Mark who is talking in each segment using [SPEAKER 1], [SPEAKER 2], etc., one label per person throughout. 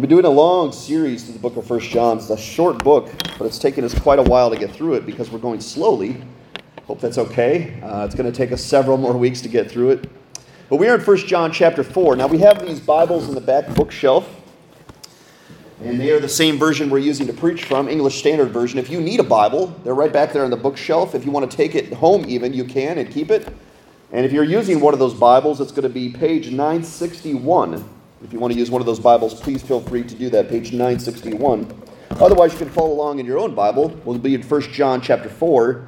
[SPEAKER 1] We've been doing a long series through the book of First John. It's a short book, but it's taken us quite a while to get through it because we're going slowly. Hope that's okay. Uh, it's going to take us several more weeks to get through it. But we are in First John chapter 4. Now, we have these Bibles in the back bookshelf, and they are the same version we're using to preach from, English Standard Version. If you need a Bible, they're right back there on the bookshelf. If you want to take it home, even, you can and keep it. And if you're using one of those Bibles, it's going to be page 961 if you want to use one of those Bibles, please feel free to do that, page 961. Otherwise, you can follow along in your own Bible. We'll be in 1 John chapter 4,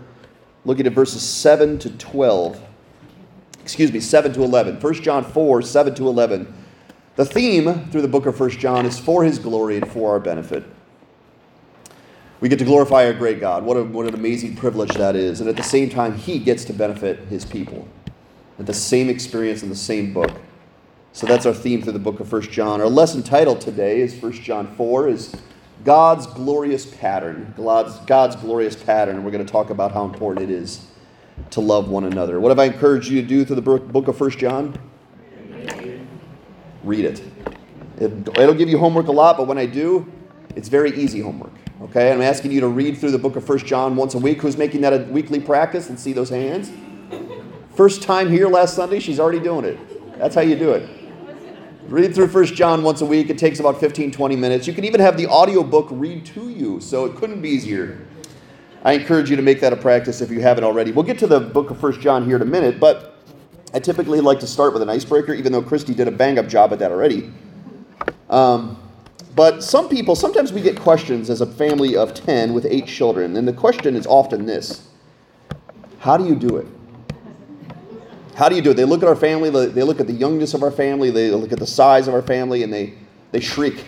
[SPEAKER 1] looking at verses 7 to 12. Excuse me, 7 to 11. 1 John 4, 7 to 11. The theme through the book of 1 John is for his glory and for our benefit. We get to glorify our great God. What, a, what an amazing privilege that is. And at the same time, he gets to benefit his people. At the same experience in the same book. So that's our theme through the book of First John. Our lesson title today is First John 4 is God's glorious pattern. God's, God's glorious pattern. And we're going to talk about how important it is to love one another. What have I encouraged you to do through the book of First John? Read it. it. It'll give you homework a lot, but when I do, it's very easy homework. Okay? I'm asking you to read through the book of First John once a week. Who's making that a weekly practice? And see those hands. First time here last Sunday, she's already doing it. That's how you do it. Read through First John once a week. It takes about 15, 20 minutes. You can even have the audiobook read to you, so it couldn't be easier. I encourage you to make that a practice if you haven't already. We'll get to the book of First John here in a minute, but I typically like to start with an icebreaker, even though Christy did a bang up job at that already. Um, but some people, sometimes we get questions as a family of 10 with eight children, and the question is often this How do you do it? How do you do it? They look at our family, they look at the youngness of our family, they look at the size of our family, and they, they shriek.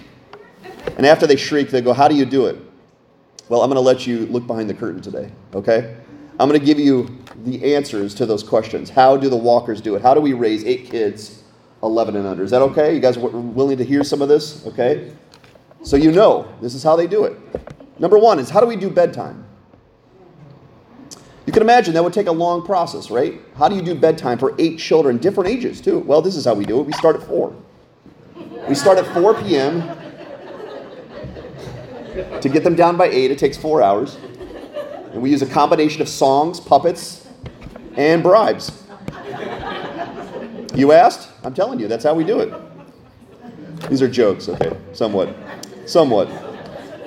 [SPEAKER 1] And after they shriek, they go, How do you do it? Well, I'm going to let you look behind the curtain today, okay? I'm going to give you the answers to those questions. How do the walkers do it? How do we raise eight kids 11 and under? Is that okay? You guys are willing to hear some of this? Okay? So you know this is how they do it. Number one is how do we do bedtime? You can imagine that would take a long process, right? How do you do bedtime for eight children, different ages too? Well, this is how we do it. We start at 4. We start at 4 p.m. To get them down by 8, it takes four hours. And we use a combination of songs, puppets, and bribes. You asked? I'm telling you, that's how we do it. These are jokes, okay, somewhat. Somewhat.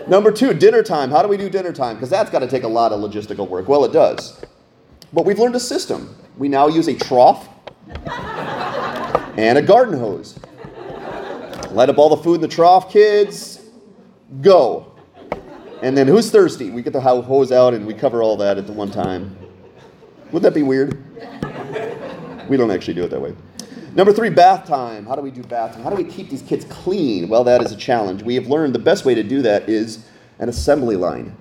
[SPEAKER 1] Number two, dinner time. How do we do dinner time? Because that's got to take a lot of logistical work. Well, it does. But we've learned a system. We now use a trough and a garden hose. Light up all the food in the trough, kids. Go. And then who's thirsty? We get the hose out and we cover all that at the one time. Would that be weird? We don't actually do it that way. Number three, bath time. How do we do bath time? How do we keep these kids clean? Well, that is a challenge. We have learned the best way to do that is an assembly line.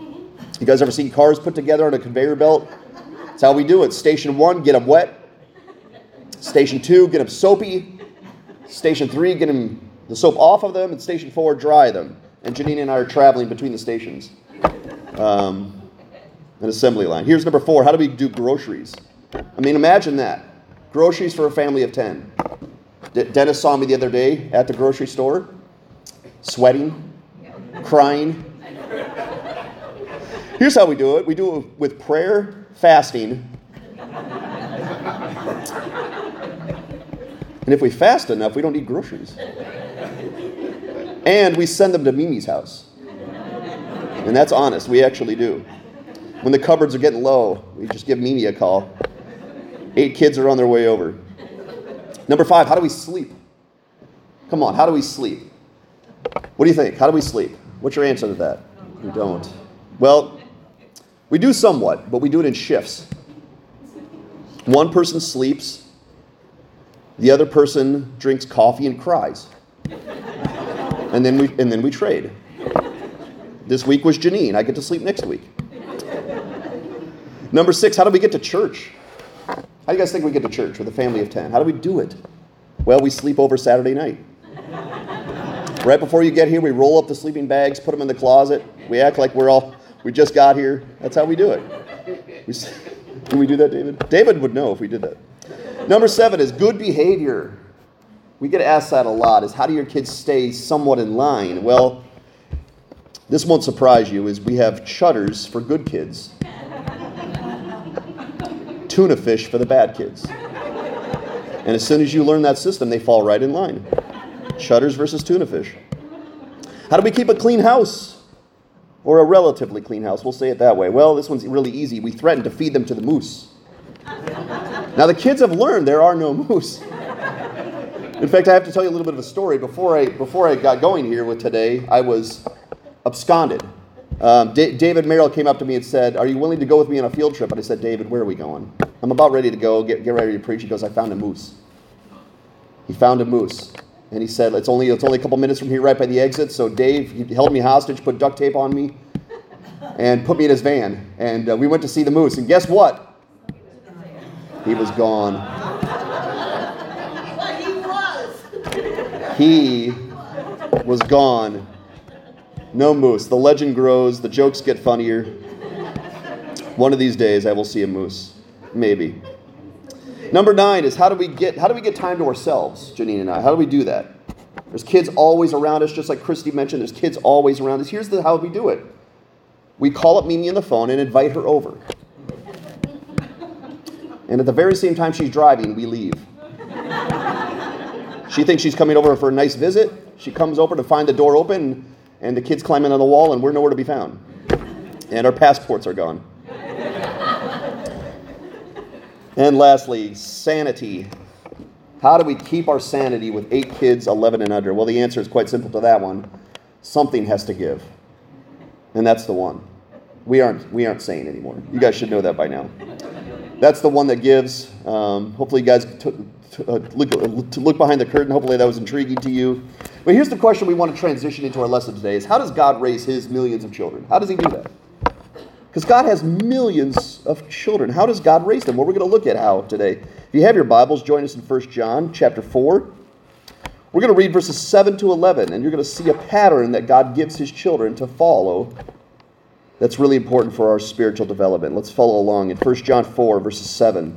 [SPEAKER 1] You guys ever seen cars put together on a conveyor belt? That's how we do it. Station one, get them wet. Station two, get them soapy. Station three, get them the soap off of them. And station four, dry them. And Janine and I are traveling between the stations. Um, an assembly line. Here's number four. How do we do groceries? I mean, imagine that. Groceries for a family of 10. D- Dennis saw me the other day at the grocery store, sweating, crying. Here's how we do it we do it with prayer, fasting. And if we fast enough, we don't need groceries. And we send them to Mimi's house. And that's honest, we actually do. When the cupboards are getting low, we just give Mimi a call. Eight kids are on their way over. Number five, how do we sleep? Come on, how do we sleep? What do you think? How do we sleep? What's your answer to that? We don't. Well, we do somewhat, but we do it in shifts. One person sleeps, the other person drinks coffee and cries. And then we, and then we trade. This week was Janine. I get to sleep next week. Number six, how do we get to church? How do you guys think we get to church with a family of 10? How do we do it? Well, we sleep over Saturday night. Right before you get here, we roll up the sleeping bags, put them in the closet. We act like we're all, we just got here. That's how we do it. We, can we do that, David? David would know if we did that. Number seven is good behavior. we get asked that a lot is how do your kids stay somewhat in line? Well, this won't surprise you is we have chudders for good kids. Tuna fish for the bad kids. And as soon as you learn that system, they fall right in line. Shutters versus tuna fish. How do we keep a clean house? Or a relatively clean house? We'll say it that way. Well, this one's really easy. We threaten to feed them to the moose. Now, the kids have learned there are no moose. In fact, I have to tell you a little bit of a story. Before I, before I got going here with today, I was absconded. Um, D- David Merrill came up to me and said, Are you willing to go with me on a field trip? And I said, David, where are we going? I'm about ready to go, get, get ready to preach. He goes, I found a moose. He found a moose. And he said, it's only, it's only a couple minutes from here, right by the exit. So Dave he held me hostage, put duct tape on me, and put me in his van. And uh, we went to see the moose. And guess what? He was gone.
[SPEAKER 2] But he was.
[SPEAKER 1] He was gone. No moose. The legend grows, the jokes get funnier. One of these days I will see a moose. Maybe. Number nine is how do we get how do we get time to ourselves, Janine and I? How do we do that? There's kids always around us, just like Christy mentioned. There's kids always around us. Here's the how we do it. We call up Mimi on the phone and invite her over. And at the very same time she's driving, we leave. She thinks she's coming over for a nice visit. She comes over to find the door open, and the kids climb in on the wall, and we're nowhere to be found. And our passports are gone. And lastly, sanity. How do we keep our sanity with eight kids, 11 and under? Well, the answer is quite simple to that one. Something has to give. And that's the one. We aren't, we aren't sane anymore. You guys should know that by now. That's the one that gives. Um, hopefully, you guys uh, look, to look behind the curtain. Hopefully, that was intriguing to you. But here's the question we want to transition into our lesson today: Is how does God raise His millions of children? How does He do that? Because God has millions of children. How does God raise them? Well, we're going to look at how today. If you have your Bibles, join us in 1 John chapter 4. We're going to read verses 7 to 11, and you're going to see a pattern that God gives His children to follow that's really important for our spiritual development. Let's follow along in 1 John 4, verses 7.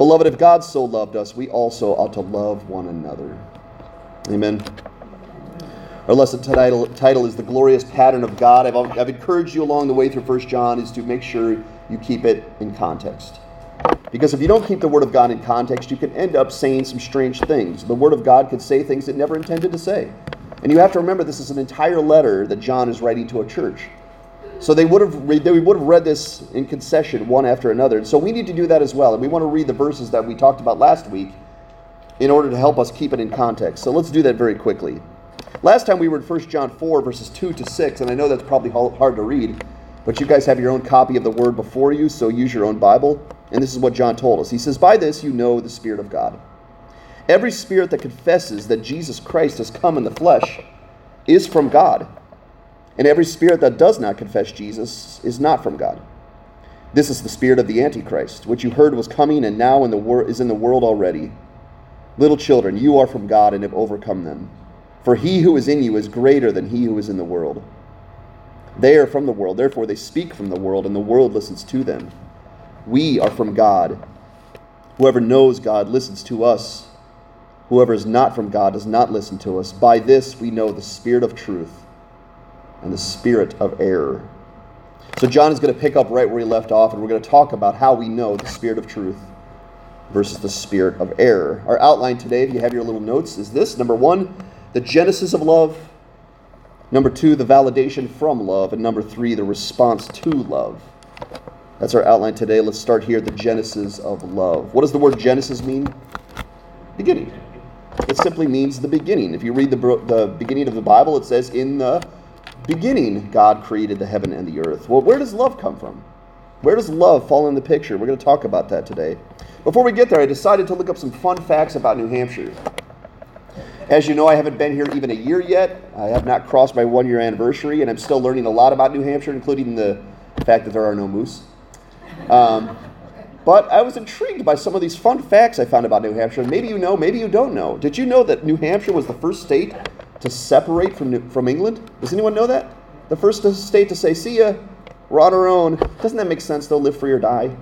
[SPEAKER 1] Beloved, if God so loved us, we also ought to love one another. Amen. Our lesson title, title is The Glorious Pattern of God. I've, I've encouraged you along the way through 1 John is to make sure you keep it in context. Because if you don't keep the Word of God in context, you can end up saying some strange things. The Word of God could say things it never intended to say. And you have to remember this is an entire letter that John is writing to a church. So they would have read, they would have read this in concession one after another. And so we need to do that as well. And we want to read the verses that we talked about last week in order to help us keep it in context. So let's do that very quickly. Last time we were in 1 John 4, verses 2 to 6, and I know that's probably hard to read, but you guys have your own copy of the Word before you, so use your own Bible. And this is what John told us. He says, By this you know the Spirit of God. Every spirit that confesses that Jesus Christ has come in the flesh is from God. And every spirit that does not confess Jesus is not from God. This is the spirit of the Antichrist, which you heard was coming and now in the wor- is in the world already. Little children, you are from God and have overcome them. For he who is in you is greater than he who is in the world. They are from the world, therefore they speak from the world, and the world listens to them. We are from God. Whoever knows God listens to us. Whoever is not from God does not listen to us. By this we know the spirit of truth and the spirit of error. So, John is going to pick up right where he left off, and we're going to talk about how we know the spirit of truth versus the spirit of error. Our outline today, if you have your little notes, is this number one, the genesis of love. Number two, the validation from love. And number three, the response to love. That's our outline today. Let's start here the genesis of love. What does the word genesis mean? Beginning. It simply means the beginning. If you read the, the beginning of the Bible, it says, In the beginning, God created the heaven and the earth. Well, where does love come from? Where does love fall in the picture? We're going to talk about that today. Before we get there, I decided to look up some fun facts about New Hampshire. As you know, I haven't been here even a year yet. I have not crossed my one year anniversary, and I'm still learning a lot about New Hampshire, including the fact that there are no moose. Um, but I was intrigued by some of these fun facts I found about New Hampshire. Maybe you know, maybe you don't know. Did you know that New Hampshire was the first state to separate from, from England? Does anyone know that? The first state to say, see ya, we're on our own. Doesn't that make sense, though? Live free or die?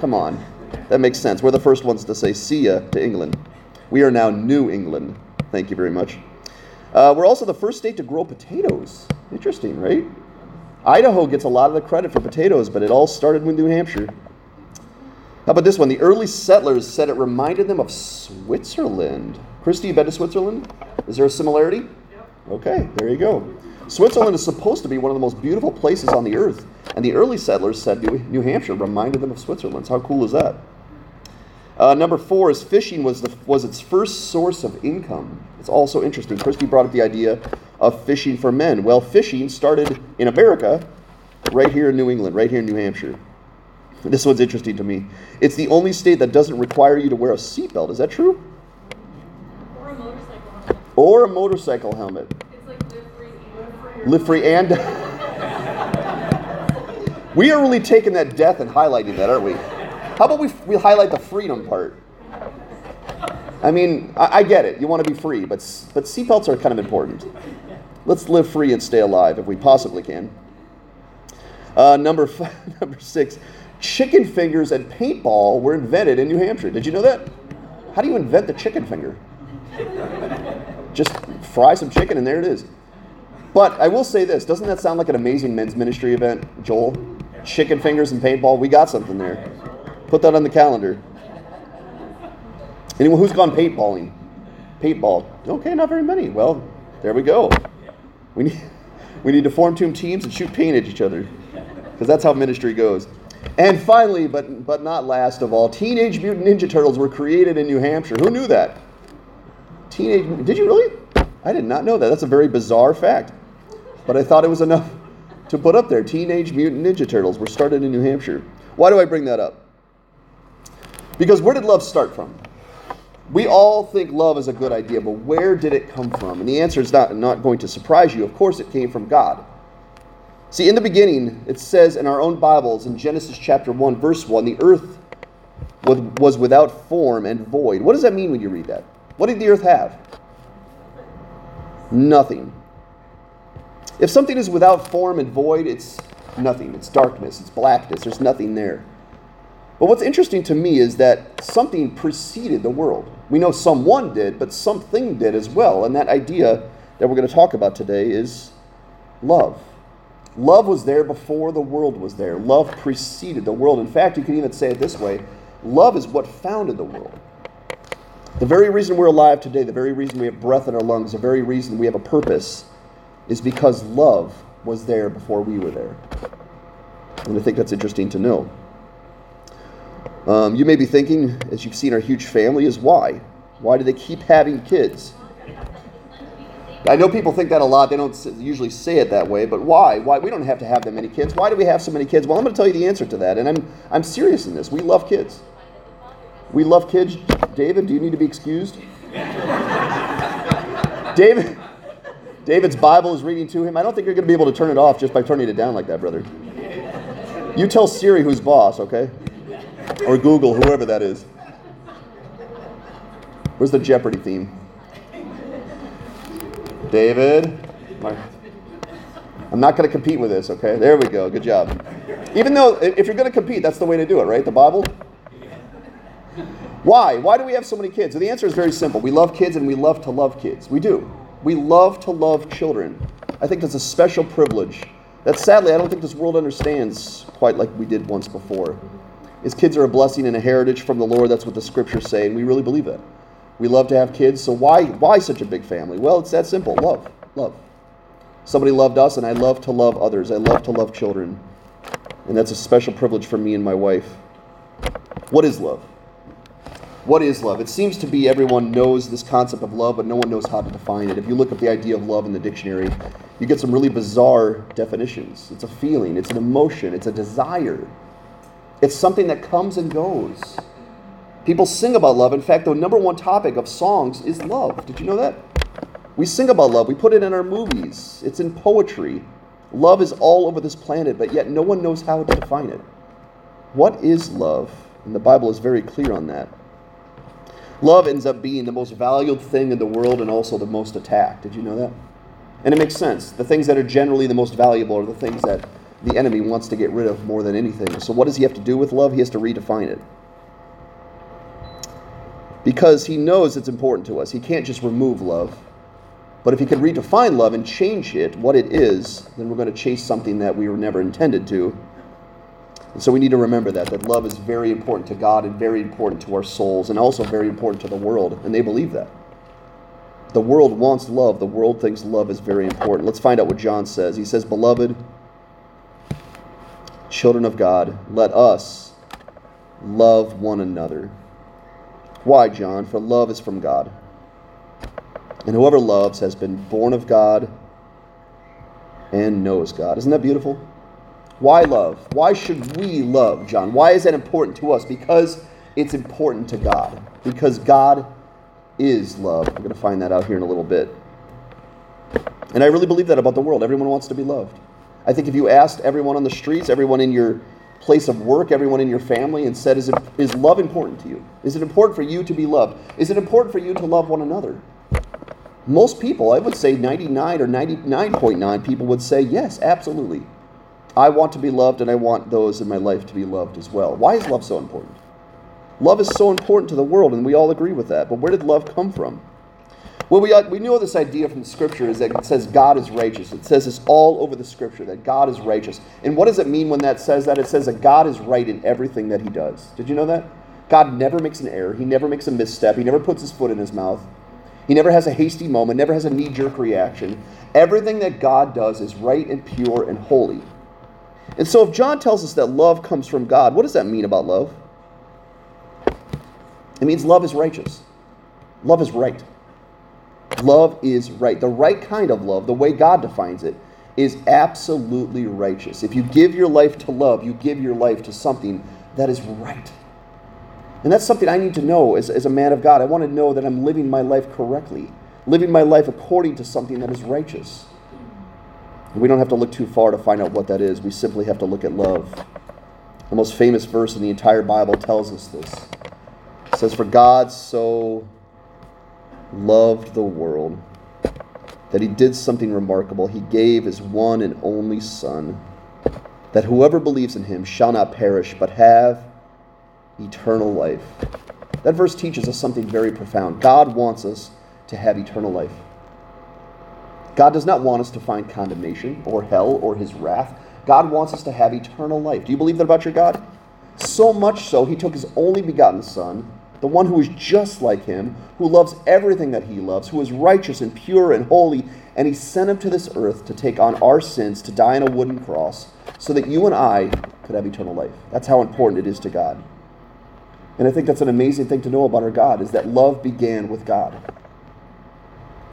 [SPEAKER 1] Come on. That makes sense. We're the first ones to say, see ya to England. We are now New England. Thank you very much. Uh, we're also the first state to grow potatoes. Interesting, right? Idaho gets a lot of the credit for potatoes, but it all started with New Hampshire. How about this one? The early settlers said it reminded them of Switzerland. Christy, you been to Switzerland? Is there a similarity? Okay, there you go. Switzerland is supposed to be one of the most beautiful places on the earth, and the early settlers said New, Hampshire reminded them of Switzerland. How cool is that? Uh, number four is fishing was, the, was its first source of income. It's also interesting. Christy brought up the idea of fishing for men. Well, fishing started in America, right here in New England, right here in New Hampshire. This one's interesting to me. It's the only state that doesn't require you to wear a seatbelt. Is that true?
[SPEAKER 3] Or a motorcycle helmet.
[SPEAKER 1] Or a motorcycle helmet.
[SPEAKER 3] It's like live free, live free.
[SPEAKER 1] Live free and. we are really taking that death and highlighting that, aren't we? How about we, we highlight the freedom part? I mean, I, I get it. You want to be free, but, but seatbelts are kind of important. Let's live free and stay alive if we possibly can. Uh, number, five, number six, chicken fingers and paintball were invented in New Hampshire. Did you know that? How do you invent the chicken finger? Just fry some chicken and there it is. But I will say this doesn't that sound like an amazing men's ministry event, Joel? Chicken fingers and paintball? We got something there. Put that on the calendar. Anyone who's gone paintballing? Paintball. Okay, not very many. Well, there we go. We need, we need to form two teams and shoot paint at each other. Because that's how ministry goes. And finally, but, but not last of all, Teenage Mutant Ninja Turtles were created in New Hampshire. Who knew that? Teenage Did you really? I did not know that. That's a very bizarre fact. But I thought it was enough to put up there. Teenage Mutant Ninja Turtles were started in New Hampshire. Why do I bring that up? Because where did love start from? We all think love is a good idea, but where did it come from? And the answer is not, not going to surprise you. Of course, it came from God. See, in the beginning, it says in our own Bibles in Genesis chapter 1, verse 1, the earth was without form and void. What does that mean when you read that? What did the earth have? Nothing. If something is without form and void, it's nothing. It's darkness, it's blackness, there's nothing there. But what's interesting to me is that something preceded the world. We know someone did, but something did as well. And that idea that we're going to talk about today is love. Love was there before the world was there. Love preceded the world. In fact, you can even say it this way love is what founded the world. The very reason we're alive today, the very reason we have breath in our lungs, the very reason we have a purpose is because love was there before we were there. And I think that's interesting to know. Um, you may be thinking, as you've seen our huge family, is why? Why do they keep having kids? I know people think that a lot. They don't usually say it that way, but why? Why we don't have to have that many kids? Why do we have so many kids? Well, I'm going to tell you the answer to that, and I'm I'm serious in this. We love kids. We love kids. David, do you need to be excused? David, David's Bible is reading to him. I don't think you're going to be able to turn it off just by turning it down like that, brother. You tell Siri who's boss, okay? Or Google, whoever that is. Where's the Jeopardy theme? David. I'm not going to compete with this, okay? There we go. Good job. Even though, if you're going to compete, that's the way to do it, right? The Bible? Why? Why do we have so many kids? the answer is very simple. We love kids and we love to love kids. We do. We love to love children. I think that's a special privilege that sadly I don't think this world understands quite like we did once before. Is kids are a blessing and a heritage from the Lord. That's what the scriptures say, and we really believe that. We love to have kids, so why why such a big family? Well, it's that simple. Love. Love. Somebody loved us, and I love to love others. I love to love children. And that's a special privilege for me and my wife. What is love? What is love? It seems to be everyone knows this concept of love, but no one knows how to define it. If you look up the idea of love in the dictionary, you get some really bizarre definitions. It's a feeling, it's an emotion, it's a desire. It's something that comes and goes. People sing about love. In fact, the number one topic of songs is love. Did you know that? We sing about love, we put it in our movies, it's in poetry. Love is all over this planet, but yet no one knows how to define it. What is love? And the Bible is very clear on that. Love ends up being the most valued thing in the world and also the most attacked. Did you know that? And it makes sense. The things that are generally the most valuable are the things that the enemy wants to get rid of more than anything. So, what does he have to do with love? He has to redefine it. Because he knows it's important to us. He can't just remove love. But if he could redefine love and change it, what it is, then we're going to chase something that we were never intended to. And so we need to remember that, that love is very important to God and very important to our souls and also very important to the world. And they believe that. The world wants love. The world thinks love is very important. Let's find out what John says. He says, Beloved, children of God, let us love one another. Why, John? For love is from God. And whoever loves has been born of God and knows God. Isn't that beautiful? Why love? Why should we love, John? Why is that important to us? Because it's important to God. Because God is love. We're going to find that out here in a little bit. And I really believe that about the world. Everyone wants to be loved. I think if you asked everyone on the streets, everyone in your place of work, everyone in your family, and said, is, it, is love important to you? Is it important for you to be loved? Is it important for you to love one another? Most people, I would say 99 or 99.9 people would say, yes, absolutely. I want to be loved and I want those in my life to be loved as well. Why is love so important? Love is so important to the world, and we all agree with that. But where did love come from? Well, we, uh, we know this idea from the scripture is that it says God is righteous. It says this all over the scripture that God is righteous. And what does it mean when that says that? It says that God is right in everything that he does. Did you know that? God never makes an error. He never makes a misstep. He never puts his foot in his mouth. He never has a hasty moment, never has a knee jerk reaction. Everything that God does is right and pure and holy. And so, if John tells us that love comes from God, what does that mean about love? It means love is righteous. Love is right. Love is right. The right kind of love, the way God defines it, is absolutely righteous. If you give your life to love, you give your life to something that is right. And that's something I need to know as, as a man of God. I want to know that I'm living my life correctly, living my life according to something that is righteous. We don't have to look too far to find out what that is. We simply have to look at love. The most famous verse in the entire Bible tells us this. It says, For God so loved the world that he did something remarkable. He gave his one and only Son, that whoever believes in him shall not perish, but have eternal life. That verse teaches us something very profound. God wants us to have eternal life. God does not want us to find condemnation or hell or his wrath. God wants us to have eternal life. Do you believe that about your God? So much so, he took his only begotten Son, the one who is just like him, who loves everything that he loves, who is righteous and pure and holy, and he sent him to this earth to take on our sins, to die on a wooden cross, so that you and I could have eternal life. That's how important it is to God. And I think that's an amazing thing to know about our God is that love began with God.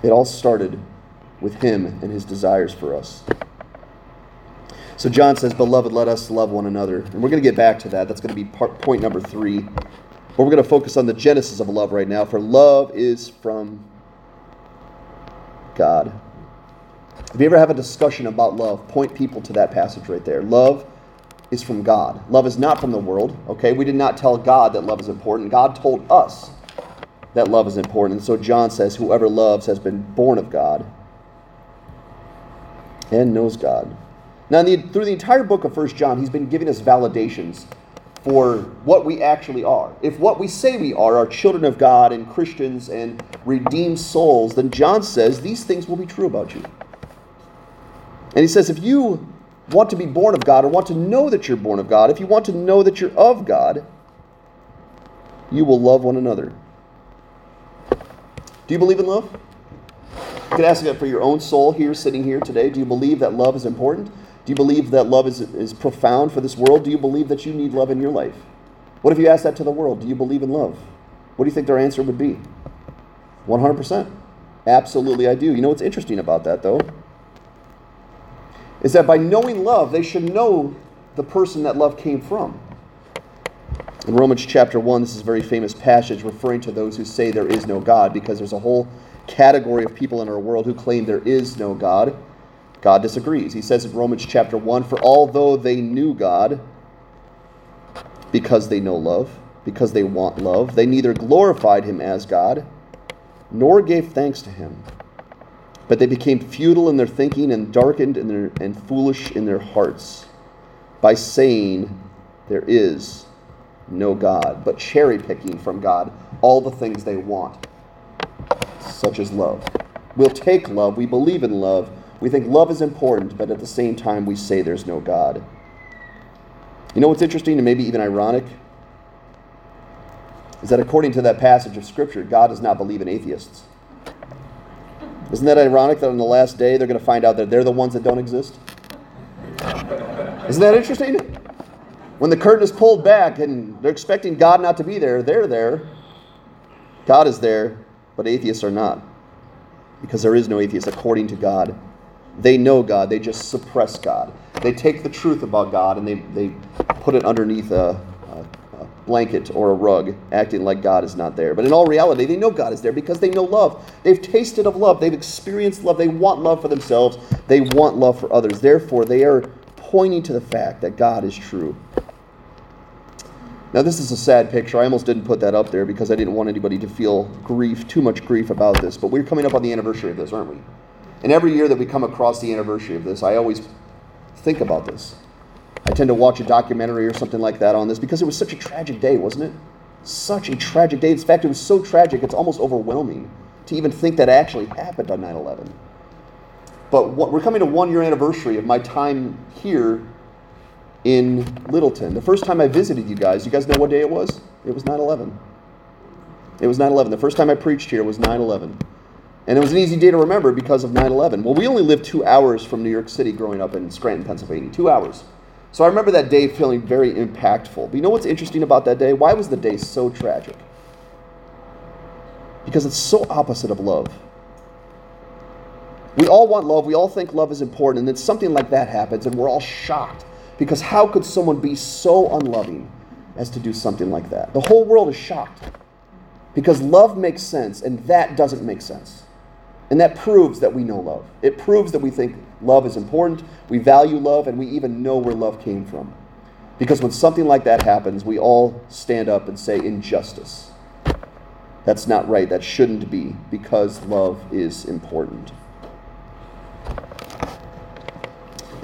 [SPEAKER 1] It all started with him and his desires for us. So John says, Beloved, let us love one another. And we're going to get back to that. That's going to be part, point number three. But we're going to focus on the genesis of love right now, for love is from God. If you ever have a discussion about love, point people to that passage right there. Love is from God. Love is not from the world, okay? We did not tell God that love is important. God told us that love is important. And so John says, Whoever loves has been born of God and knows God. Now, the, through the entire book of First John, he's been giving us validations for what we actually are. If what we say we are are children of God and Christians and redeemed souls, then John says these things will be true about you. And he says, if you want to be born of God or want to know that you're born of God, if you want to know that you're of God, you will love one another. Do you believe in love? You could ask that for your own soul here, sitting here today. Do you believe that love is important? Do you believe that love is, is profound for this world? Do you believe that you need love in your life? What if you ask that to the world? Do you believe in love? What do you think their answer would be? 100%. Absolutely, I do. You know what's interesting about that, though? Is that by knowing love, they should know the person that love came from. In Romans chapter 1, this is a very famous passage referring to those who say there is no God because there's a whole category of people in our world who claim there is no God. God disagrees. He says in Romans chapter 1 For although they knew God, because they know love, because they want love, they neither glorified him as God nor gave thanks to him. But they became futile in their thinking and darkened in their, and foolish in their hearts by saying, There is no God, but cherry picking from God all the things they want, such as love. We'll take love, we believe in love, we think love is important, but at the same time we say there's no God. You know what's interesting and maybe even ironic? Is that according to that passage of Scripture, God does not believe in atheists. Isn't that ironic that on the last day they're going to find out that they're the ones that don't exist? Isn't that interesting? When the curtain is pulled back and they're expecting God not to be there, they're there. God is there, but atheists are not. Because there is no atheist according to God. They know God, they just suppress God. They take the truth about God and they, they put it underneath a, a, a blanket or a rug, acting like God is not there. But in all reality, they know God is there because they know love. They've tasted of love, they've experienced love, they want love for themselves, they want love for others. Therefore, they are pointing to the fact that God is true. Now, this is a sad picture. I almost didn't put that up there because I didn't want anybody to feel grief, too much grief about this. But we're coming up on the anniversary of this, aren't we? And every year that we come across the anniversary of this, I always think about this. I tend to watch a documentary or something like that on this because it was such a tragic day, wasn't it? Such a tragic day. In fact, it was so tragic, it's almost overwhelming to even think that actually happened on 9 11. But what, we're coming to one year anniversary of my time here in Littleton. The first time I visited you guys, you guys know what day it was? It was 9 11. It was 9 11. The first time I preached here was 9 11. And it was an easy day to remember because of 9 11. Well, we only lived two hours from New York City growing up in Scranton, Pennsylvania. Two hours. So I remember that day feeling very impactful. But you know what's interesting about that day? Why was the day so tragic? Because it's so opposite of love. We all want love. We all think love is important. And then something like that happens, and we're all shocked. Because how could someone be so unloving as to do something like that? The whole world is shocked. Because love makes sense, and that doesn't make sense. And that proves that we know love. It proves that we think love is important, we value love, and we even know where love came from. Because when something like that happens, we all stand up and say, injustice. That's not right. That shouldn't be, because love is important.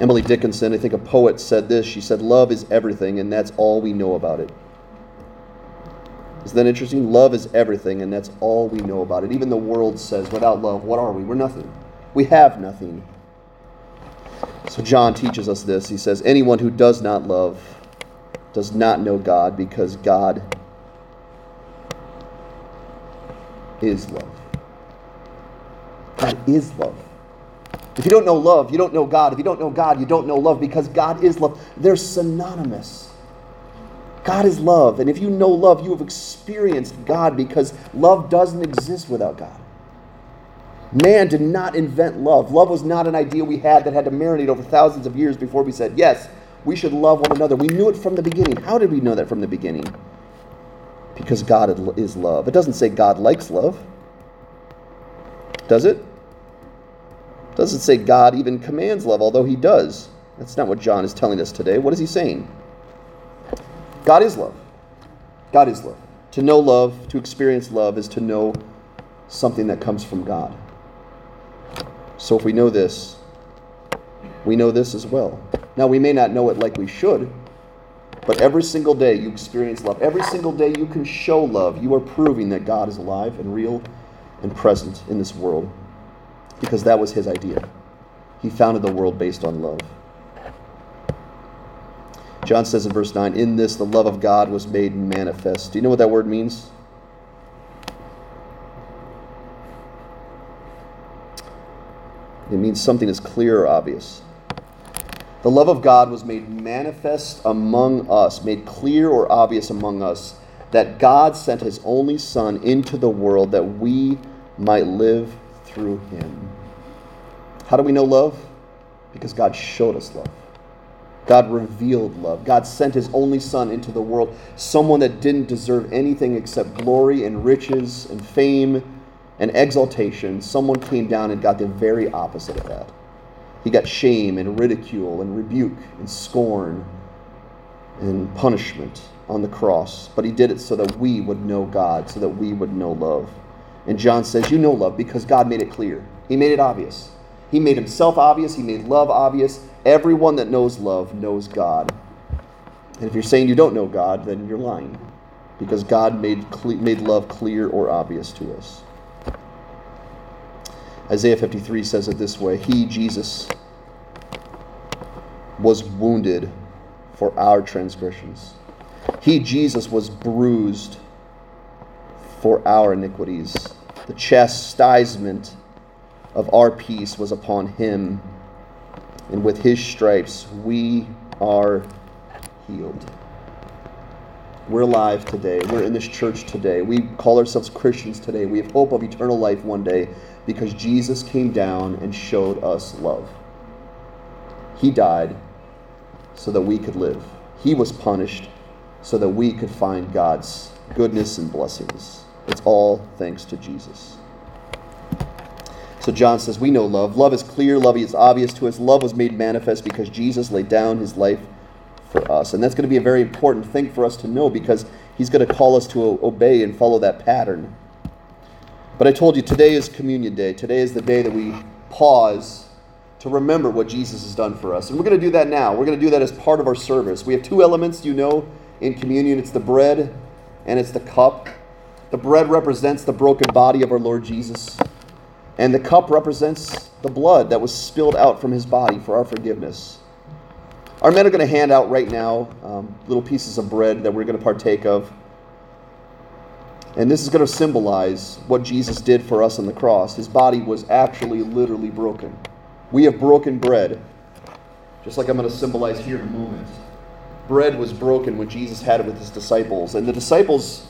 [SPEAKER 1] Emily Dickinson, I think a poet, said this. She said, Love is everything, and that's all we know about it. Isn't that interesting? Love is everything, and that's all we know about it. Even the world says, without love, what are we? We're nothing. We have nothing. So John teaches us this. He says, Anyone who does not love does not know God because God is love. God is love. If you don't know love, you don't know God. If you don't know God, you don't know love because God is love. They're synonymous. God is love. And if you know love, you have experienced God because love doesn't exist without God. Man did not invent love. Love was not an idea we had that had to marinate over thousands of years before we said, yes, we should love one another. We knew it from the beginning. How did we know that from the beginning? Because God is love. It doesn't say God likes love, does it? Doesn't say God even commands love, although he does. That's not what John is telling us today. What is he saying? God is love. God is love. To know love, to experience love, is to know something that comes from God. So if we know this, we know this as well. Now, we may not know it like we should, but every single day you experience love. Every single day you can show love. You are proving that God is alive and real and present in this world because that was his idea. He founded the world based on love. John says in verse 9, In this the love of God was made manifest. Do you know what that word means? It means something is clear or obvious. The love of God was made manifest among us, made clear or obvious among us, that God sent his only Son into the world that we might live through him. How do we know love? Because God showed us love. God revealed love. God sent his only Son into the world, someone that didn't deserve anything except glory and riches and fame and exaltation, someone came down and got the very opposite of that. He got shame and ridicule and rebuke and scorn and punishment on the cross. But he did it so that we would know God, so that we would know love. And John says, You know love because God made it clear. He made it obvious. He made himself obvious. He made love obvious. Everyone that knows love knows God. And if you're saying you don't know God, then you're lying because God made, cle- made love clear or obvious to us. Isaiah 53 says it this way He, Jesus, was wounded for our transgressions. He, Jesus, was bruised for our iniquities. The chastisement of our peace was upon him, and with his stripes we are healed. We're alive today. We're in this church today. We call ourselves Christians today. We have hope of eternal life one day because Jesus came down and showed us love. He died so that we could live, He was punished so that we could find God's goodness and blessings. It's all thanks to Jesus. So John says, We know love. Love is clear, love is obvious to us. Love was made manifest because Jesus laid down his life for us. And that's going to be a very important thing for us to know because he's going to call us to obey and follow that pattern. But I told you, today is Communion Day. Today is the day that we pause to remember what Jesus has done for us. And we're going to do that now. We're going to do that as part of our service. We have two elements, you know, in communion it's the bread and it's the cup. The bread represents the broken body of our Lord Jesus, and the cup represents the blood that was spilled out from his body for our forgiveness. Our men are going to hand out right now um, little pieces of bread that we're going to partake of. And this is going to symbolize what Jesus did for us on the cross. His body was actually literally broken. We have broken bread, just like I'm going to symbolize here in a moment. Bread was broken when Jesus had it with his disciples, and the disciples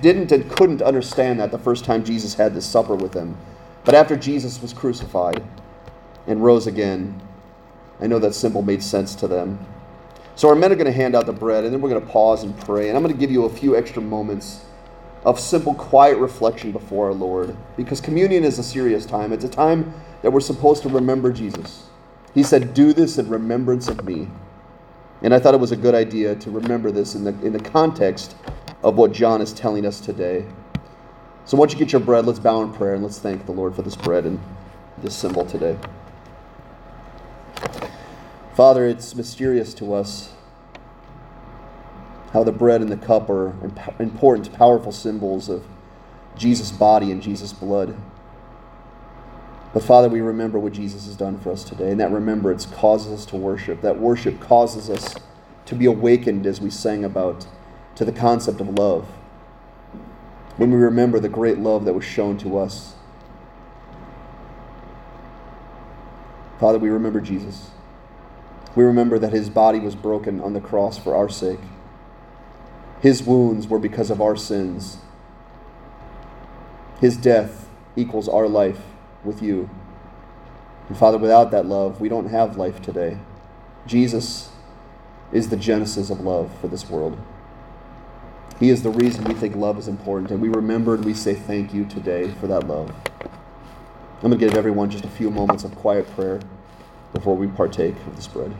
[SPEAKER 1] didn't and couldn't understand that the first time Jesus had this supper with them. But after Jesus was crucified and rose again, I know that symbol made sense to them. So our men are going to hand out the bread, and then we're going to pause and pray. And I'm going to give you a few extra moments of simple, quiet reflection before our Lord. Because communion is a serious time. It's a time that we're supposed to remember Jesus. He said, Do this in remembrance of me. And I thought it was a good idea to remember this in the, in the context of what John is telling us today. So once you get your bread, let's bow in prayer and let's thank the Lord for this bread and this symbol today. Father, it's mysterious to us how the bread and the cup are important, powerful symbols of Jesus' body and Jesus' blood. But Father, we remember what Jesus has done for us today, and that remembrance causes us to worship. That worship causes us to be awakened, as we sang about, to the concept of love. When we remember the great love that was shown to us. Father, we remember Jesus. We remember that his body was broken on the cross for our sake. His wounds were because of our sins. His death equals our life with you. And Father, without that love, we don't have life today. Jesus is the genesis of love for this world. He is the reason we think love is important, and we remember and we say thank you today for that love. I'm going to give everyone just a few moments of quiet prayer before we partake of this bread.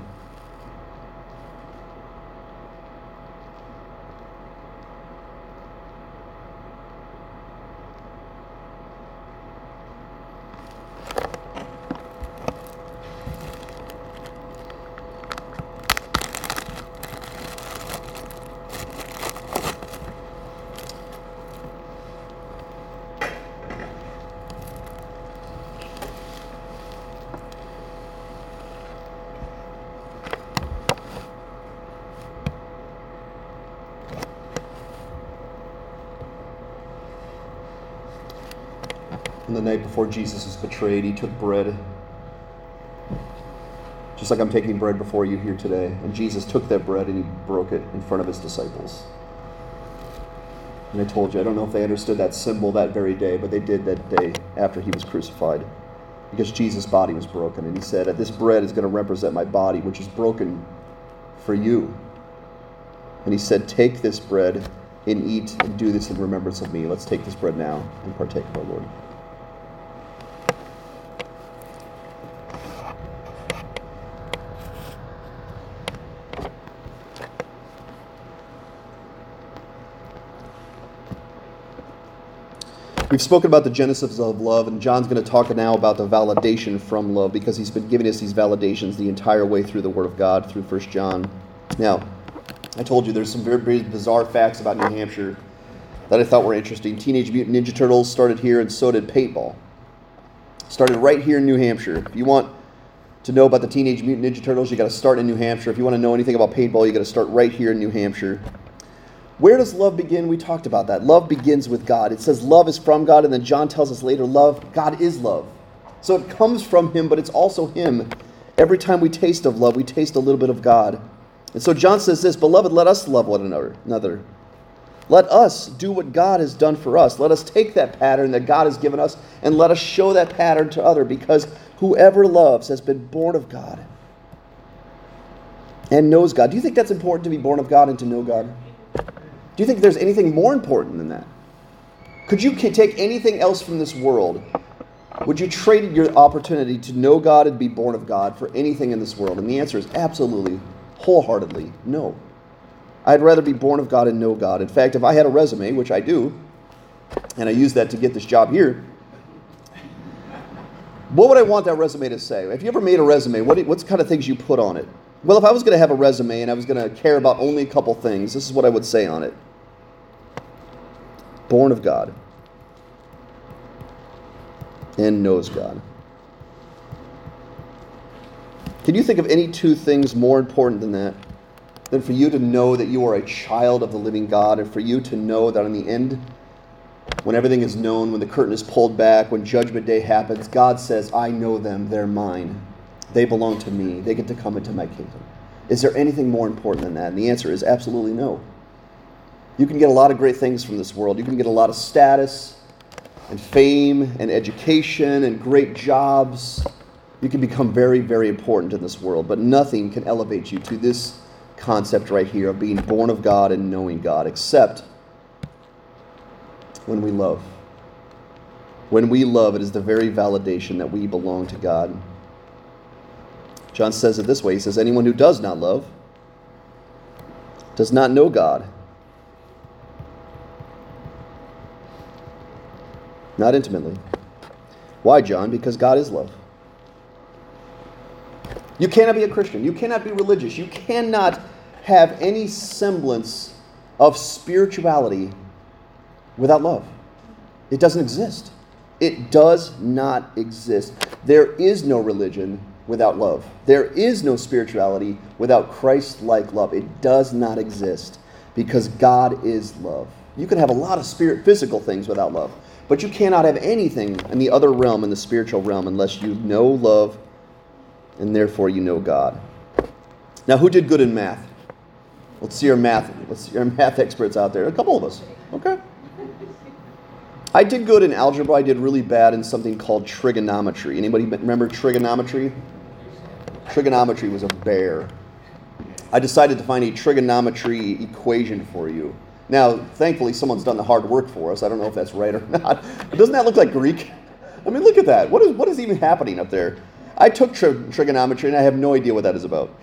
[SPEAKER 1] The night before Jesus was betrayed, he took bread, just like I'm taking bread before you here today. And Jesus took that bread and he broke it in front of his disciples. And I told you, I don't know if they understood that symbol that very day, but they did that day after he was crucified. Because Jesus' body was broken. And he said, This bread is going to represent my body, which is broken for you. And he said, Take this bread and eat and do this in remembrance of me. Let's take this bread now and partake of our Lord. We've spoken about the genesis of love, and John's going to talk now about the validation from love because he's been giving us these validations the entire way through the Word of God through 1 John. Now, I told you there's some very, very bizarre facts about New Hampshire that I thought were interesting. Teenage Mutant Ninja Turtles started here, and so did paintball. Started right here in New Hampshire. If you want to know about the Teenage Mutant Ninja Turtles, you got to start in New Hampshire. If you want to know anything about paintball, you got to start right here in New Hampshire. Where does love begin? We talked about that. Love begins with God. It says love is from God, and then John tells us later, love, God is love. So it comes from Him, but it's also Him. Every time we taste of love, we taste a little bit of God. And so John says this Beloved, let us love one another. Let us do what God has done for us. Let us take that pattern that God has given us and let us show that pattern to other because whoever loves has been born of God and knows God. Do you think that's important to be born of God and to know God? Do you think there's anything more important than that? Could you take anything else from this world? Would you trade your opportunity to know God and be born of God for anything in this world? And the answer is absolutely, wholeheartedly, no. I'd rather be born of God and know God. In fact, if I had a resume, which I do, and I use that to get this job here, what would I want that resume to say? Have you ever made a resume, what, what kind of things you put on it? Well, if I was going to have a resume and I was going to care about only a couple things, this is what I would say on it Born of God and knows God. Can you think of any two things more important than that? Than for you to know that you are a child of the living God, and for you to know that in the end, when everything is known, when the curtain is pulled back, when Judgment Day happens, God says, I know them, they're mine. They belong to me. They get to come into my kingdom. Is there anything more important than that? And the answer is absolutely no. You can get a lot of great things from this world. You can get a lot of status and fame and education and great jobs. You can become very, very important in this world, but nothing can elevate you to this concept right here of being born of God and knowing God, except when we love. When we love, it is the very validation that we belong to God. John says it this way He says, Anyone who does not love does not know God. Not intimately. Why, John? Because God is love. You cannot be a Christian. You cannot be religious. You cannot have any semblance of spirituality without love. It doesn't exist. It does not exist. There is no religion without love. There is no spirituality without Christ like love. It does not exist because God is love. You can have a lot of spirit physical things without love, but you cannot have anything in the other realm, in the spiritual realm, unless you know love and therefore you know God. Now, who did good in math? Let's see our math. Let's see our math experts out there. A couple of us. Okay. I did good in algebra. I did really bad in something called trigonometry. Anybody remember trigonometry? Trigonometry was a bear. I decided to find a trigonometry equation for you. Now, thankfully, someone's done the hard work for us. I don't know if that's right or not. But doesn't that look like Greek? I mean, look at that. What is, what is even happening up there? I took tri- trigonometry and I have no idea what that is about.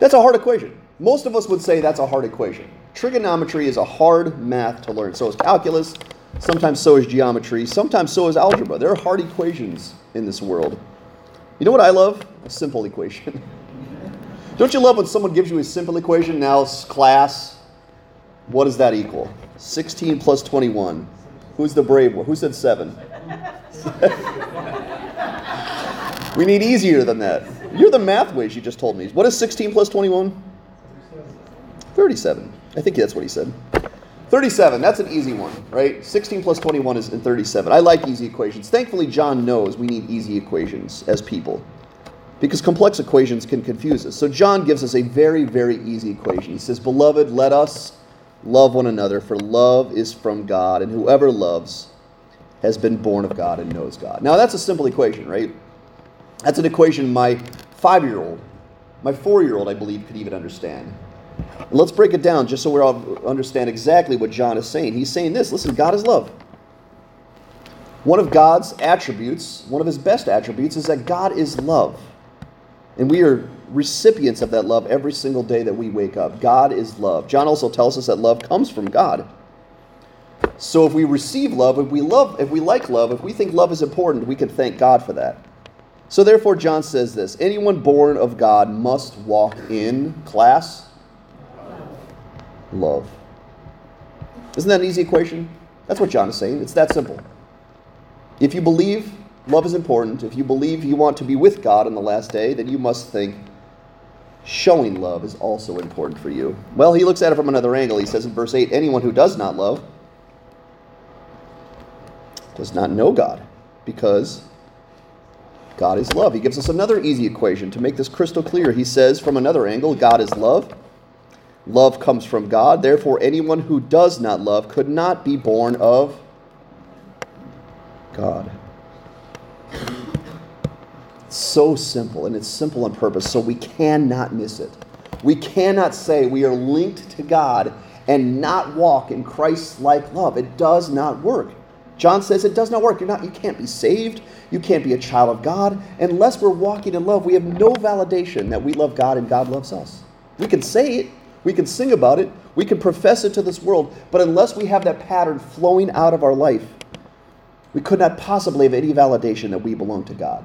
[SPEAKER 1] That's a hard equation. Most of us would say that's a hard equation. Trigonometry is a hard math to learn. So is calculus, Sometimes so is geometry. Sometimes so is algebra. There are hard equations in this world. You know what I love? A simple equation. Don't you love when someone gives you a simple equation? Now, class, what does that equal? 16 plus 21. Who's the brave one? Who said 7? we need easier than that. You're the math whiz, you just told me. What is 16 plus 21? 37. I think that's what he said. 37, that's an easy one, right? 16 plus 21 is 37. I like easy equations. Thankfully, John knows we need easy equations as people because complex equations can confuse us. So, John gives us a very, very easy equation. He says, Beloved, let us love one another, for love is from God, and whoever loves has been born of God and knows God. Now, that's a simple equation, right? That's an equation my five year old, my four year old, I believe, could even understand. Let's break it down just so we all understand exactly what John is saying. He's saying this listen, God is love. One of God's attributes, one of his best attributes, is that God is love. And we are recipients of that love every single day that we wake up. God is love. John also tells us that love comes from God. So if we receive love, if we love, if we like love, if we think love is important, we can thank God for that. So therefore John says this, anyone born of God must walk in class love. Isn't that an easy equation? That's what John is saying. It's that simple. If you believe love is important, if you believe you want to be with God on the last day, then you must think showing love is also important for you. Well, he looks at it from another angle. He says in verse 8 anyone who does not love does not know God because God is love. He gives us another easy equation to make this crystal clear. He says from another angle God is love. Love comes from God. Therefore, anyone who does not love could not be born of God. So simple, and it's simple on purpose, so we cannot miss it. We cannot say we are linked to God and not walk in Christ like love. It does not work. John says it does not work. You're not, you can't be saved. You can't be a child of God unless we're walking in love. We have no validation that we love God and God loves us. We can say it, we can sing about it, we can profess it to this world, but unless we have that pattern flowing out of our life, we could not possibly have any validation that we belong to God.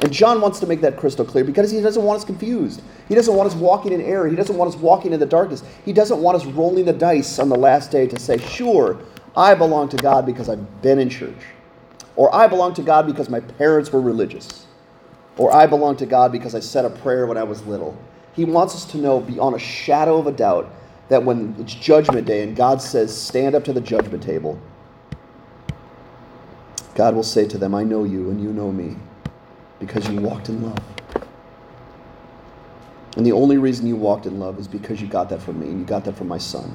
[SPEAKER 1] And John wants to make that crystal clear because he doesn't want us confused. He doesn't want us walking in error. He doesn't want us walking in the darkness. He doesn't want us rolling the dice on the last day to say, sure, I belong to God because I've been in church. Or I belong to God because my parents were religious. Or I belong to God because I said a prayer when I was little. He wants us to know beyond a shadow of a doubt that when it's judgment day and God says, stand up to the judgment table, God will say to them, I know you and you know me because you walked in love. And the only reason you walked in love is because you got that from me and you got that from my son.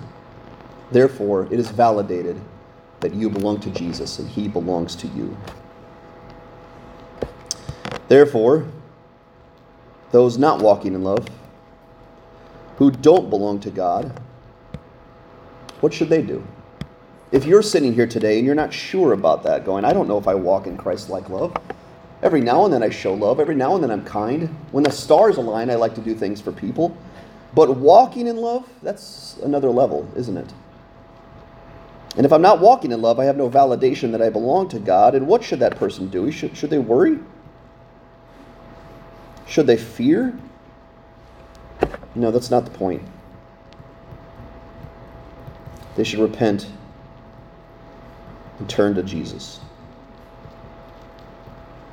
[SPEAKER 1] Therefore, it is validated that you belong to Jesus and he belongs to you. Therefore, those not walking in love, who don't belong to God, what should they do? If you're sitting here today and you're not sure about that, going, I don't know if I walk in Christ like love. Every now and then I show love. Every now and then I'm kind. When the stars align, I like to do things for people. But walking in love, that's another level, isn't it? And if I'm not walking in love, I have no validation that I belong to God. And what should that person do? Should, should they worry? Should they fear? No, that's not the point. They should repent and turn to Jesus.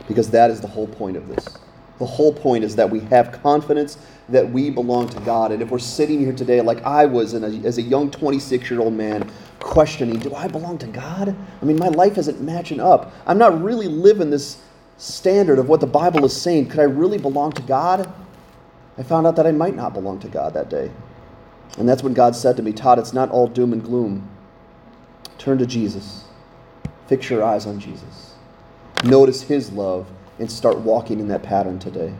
[SPEAKER 1] Because that is the whole point of this. The whole point is that we have confidence that we belong to God. And if we're sitting here today, like I was a, as a young 26 year old man, questioning, do I belong to God? I mean, my life isn't matching up. I'm not really living this standard of what the Bible is saying. Could I really belong to God? I found out that I might not belong to God that day. And that's when God said to me, Todd, it's not all doom and gloom. Turn to Jesus. Fix your eyes on Jesus. Notice his love and start walking in that pattern today.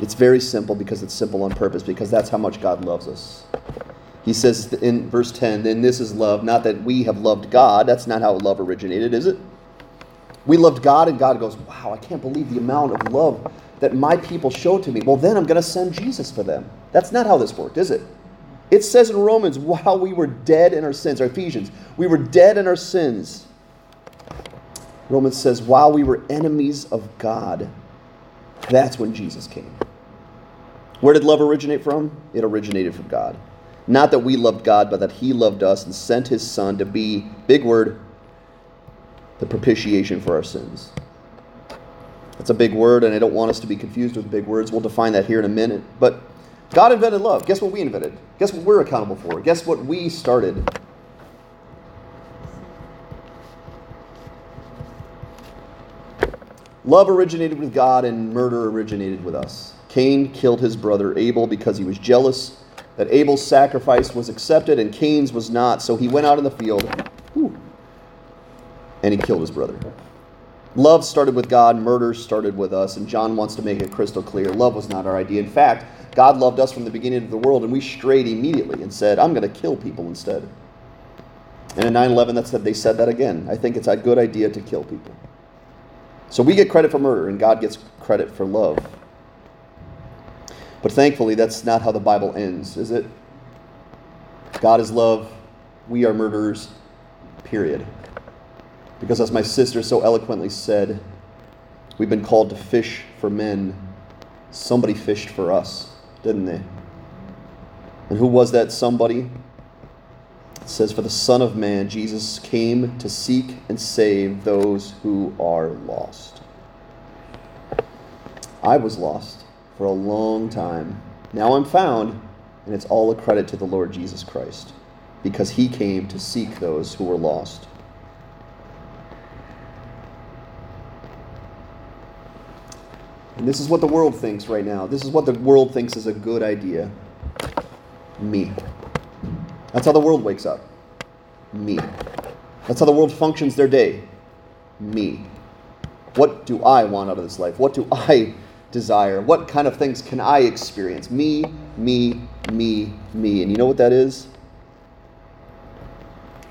[SPEAKER 1] It's very simple because it's simple on purpose, because that's how much God loves us. He says in verse 10, then this is love, not that we have loved God. That's not how love originated, is it? We loved God, and God goes, Wow, I can't believe the amount of love that my people show to me. Well, then I'm going to send Jesus for them. That's not how this worked, is it? It says in Romans, while we were dead in our sins, or Ephesians, we were dead in our sins. Romans says, while we were enemies of God, that's when Jesus came. Where did love originate from? It originated from God. Not that we loved God, but that He loved us and sent His Son to be, big word, the propitiation for our sins. That's a big word, and I don't want us to be confused with big words. We'll define that here in a minute. But God invented love. Guess what we invented? Guess what we're accountable for? Guess what we started? Love originated with God, and murder originated with us. Cain killed his brother Abel because he was jealous that Abel's sacrifice was accepted and Cain's was not. So he went out in the field and he killed his brother. Love started with God, murder started with us, and John wants to make it crystal clear. Love was not our idea. In fact, God loved us from the beginning of the world, and we strayed immediately and said, I'm going to kill people instead. And in 9 11, that's, they said that again. I think it's a good idea to kill people. So we get credit for murder, and God gets credit for love. But thankfully, that's not how the Bible ends, is it? God is love, we are murderers, period. Because, as my sister so eloquently said, we've been called to fish for men. Somebody fished for us, didn't they? And who was that somebody? It says, For the Son of Man, Jesus came to seek and save those who are lost. I was lost for a long time. Now I'm found, and it's all a credit to the Lord Jesus Christ, because he came to seek those who were lost. And this is what the world thinks right now. This is what the world thinks is a good idea. Me. That's how the world wakes up. Me. That's how the world functions their day. Me. What do I want out of this life? What do I desire? What kind of things can I experience? Me, me, me, me. And you know what that is?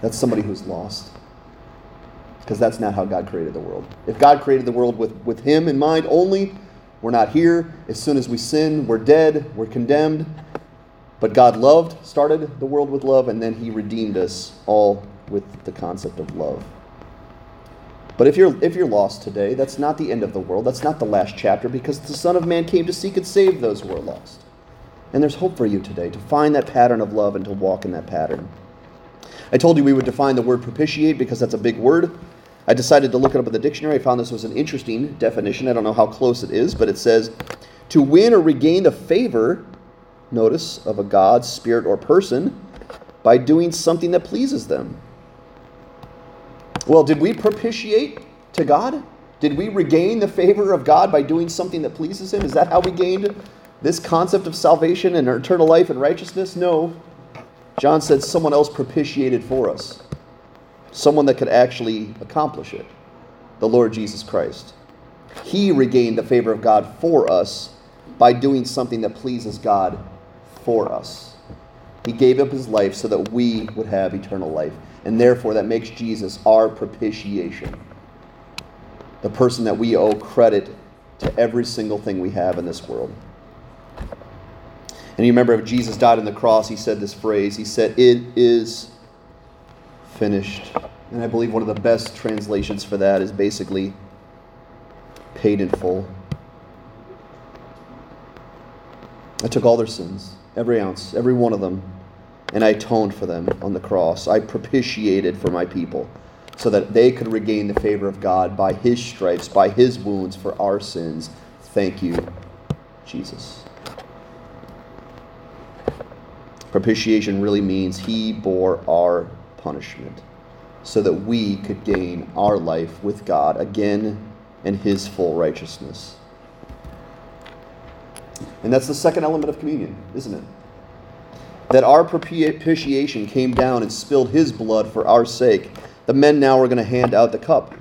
[SPEAKER 1] That's somebody who's lost. Because that's not how God created the world. If God created the world with, with Him in mind only, we're not here. As soon as we sin, we're dead, we're condemned. But God loved, started the world with love, and then He redeemed us all with the concept of love. But if you're, if you're lost today, that's not the end of the world. That's not the last chapter because the Son of Man came to seek and save those who are lost. And there's hope for you today to find that pattern of love and to walk in that pattern. I told you we would define the word propitiate because that's a big word. I decided to look it up in the dictionary. I found this was an interesting definition. I don't know how close it is, but it says to win or regain the favor, notice, of a god, spirit, or person by doing something that pleases them. Well, did we propitiate to God? Did we regain the favor of God by doing something that pleases Him? Is that how we gained this concept of salvation and eternal life and righteousness? No. John said someone else propitiated for us someone that could actually accomplish it the Lord Jesus Christ. He regained the favor of God for us by doing something that pleases God for us. He gave up his life so that we would have eternal life. And therefore, that makes Jesus our propitiation. The person that we owe credit to every single thing we have in this world. And you remember, if Jesus died on the cross, he said this phrase He said, It is finished. And I believe one of the best translations for that is basically paid in full. I took all their sins, every ounce, every one of them, and I atoned for them on the cross. I propitiated for my people so that they could regain the favor of God by his stripes, by his wounds for our sins. Thank you, Jesus. Propitiation really means he bore our punishment so that we could gain our life with God again in his full righteousness. And that's the second element of communion, isn't it? That our propitiation came down and spilled his blood for our sake. The men now are going to hand out the cup.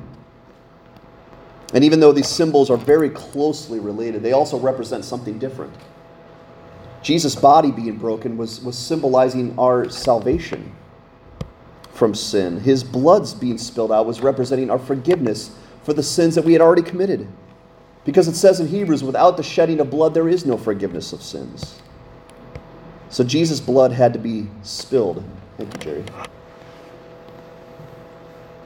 [SPEAKER 1] And even though these symbols are very closely related, they also represent something different. Jesus' body being broken was, was symbolizing our salvation from sin. His blood's being spilled out was representing our forgiveness for the sins that we had already committed. Because it says in Hebrews, without the shedding of blood, there is no forgiveness of sins. So Jesus' blood had to be spilled. Thank you, Jerry.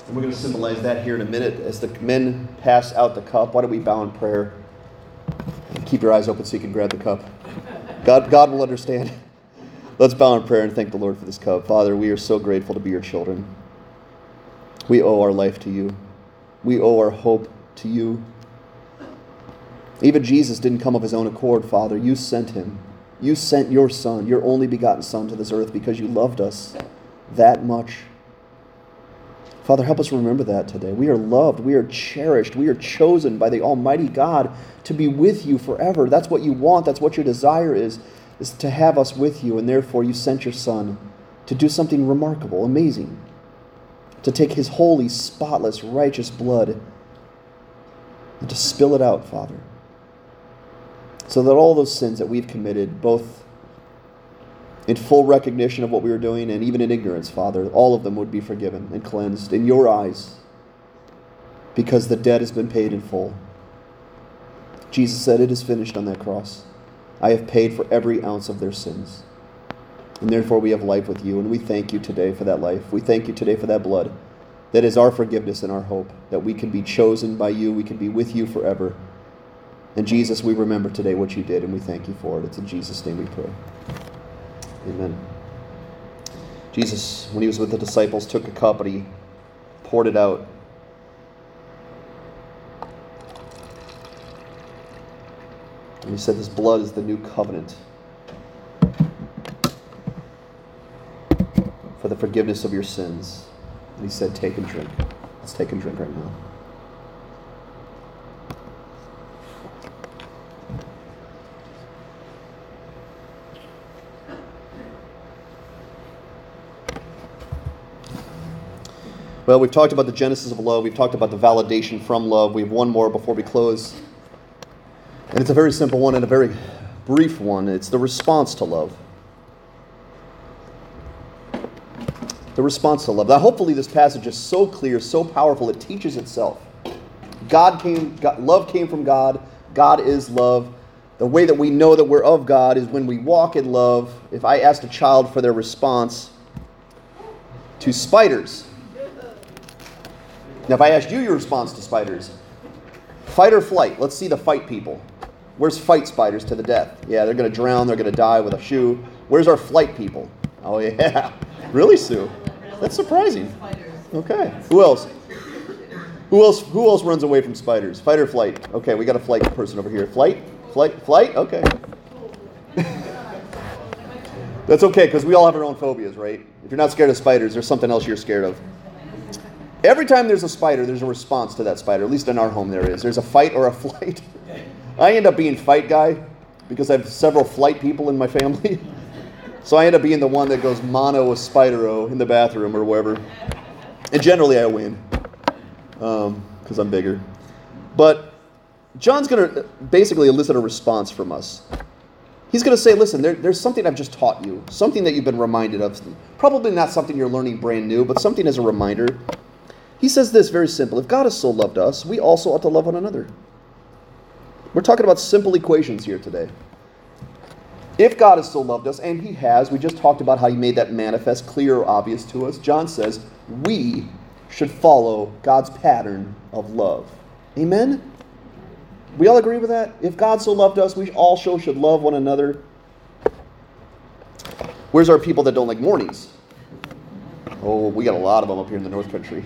[SPEAKER 1] And we're going to symbolize that here in a minute as the men pass out the cup. Why don't we bow in prayer? Keep your eyes open so you can grab the cup. God, God will understand. Let's bow in prayer and thank the Lord for this cup. Father, we are so grateful to be your children. We owe our life to you, we owe our hope to you. Even Jesus didn't come of his own accord, Father. You sent him. You sent your Son, your only begotten Son, to this earth because you loved us that much. Father, help us remember that today. We are loved. We are cherished. We are chosen by the Almighty God to be with you forever. That's what you want. That's what your desire is is to have us with you, and therefore you sent your Son to do something remarkable, amazing, to take his holy, spotless, righteous blood and to spill it out, Father. So that all those sins that we've committed, both in full recognition of what we were doing and even in ignorance, Father, all of them would be forgiven and cleansed in your eyes because the debt has been paid in full. Jesus said, It is finished on that cross. I have paid for every ounce of their sins. And therefore, we have life with you. And we thank you today for that life. We thank you today for that blood. That is our forgiveness and our hope. That we can be chosen by you. We can be with you forever. And Jesus, we remember today what you did, and we thank you for it. It's in Jesus' name we pray. Amen. Jesus, when he was with the disciples, took a cup and he poured it out. And he said, This blood is the new covenant for the forgiveness of your sins. And he said, Take and drink. Let's take and drink right now. Well, we've talked about the genesis of love. We've talked about the validation from love. We have one more before we close. And it's a very simple one and a very brief one. It's the response to love. The response to love. Now, hopefully, this passage is so clear, so powerful, it teaches itself. God came, God, love came from God. God is love. The way that we know that we're of God is when we walk in love. If I asked a child for their response to spiders, now if I asked you your response to spiders, fight or flight, let's see the fight people. Where's fight spiders to the death? Yeah, they're going to drown, they're going to die with a shoe. Where's our flight people? Oh, yeah. Really, Sue? That's surprising. Okay. Who else? Who else? Who else runs away from spiders? Fight or flight? Okay, we got a flight person over here. Flight, flight, flight. Okay. That's okay because we all have our own phobias, right? If you're not scared of spiders, there's something else you're scared of. Every time there's a spider, there's a response to that spider. At least in our home, there is. There's a fight or a flight. I end up being fight guy because I have several flight people in my family. So I end up being the one that goes mono with Spidero in the bathroom or wherever. And generally I win because um, I'm bigger. But John's going to basically elicit a response from us. He's going to say, listen, there, there's something I've just taught you, something that you've been reminded of. Probably not something you're learning brand new, but something as a reminder. He says this very simple If God has so loved us, we also ought to love one another. We're talking about simple equations here today. If God has still loved us, and He has, we just talked about how He made that manifest, clear, or obvious to us. John says we should follow God's pattern of love. Amen? We all agree with that? If God so loved us, we also should love one another. Where's our people that don't like mornings? Oh, we got a lot of them up here in the North Country.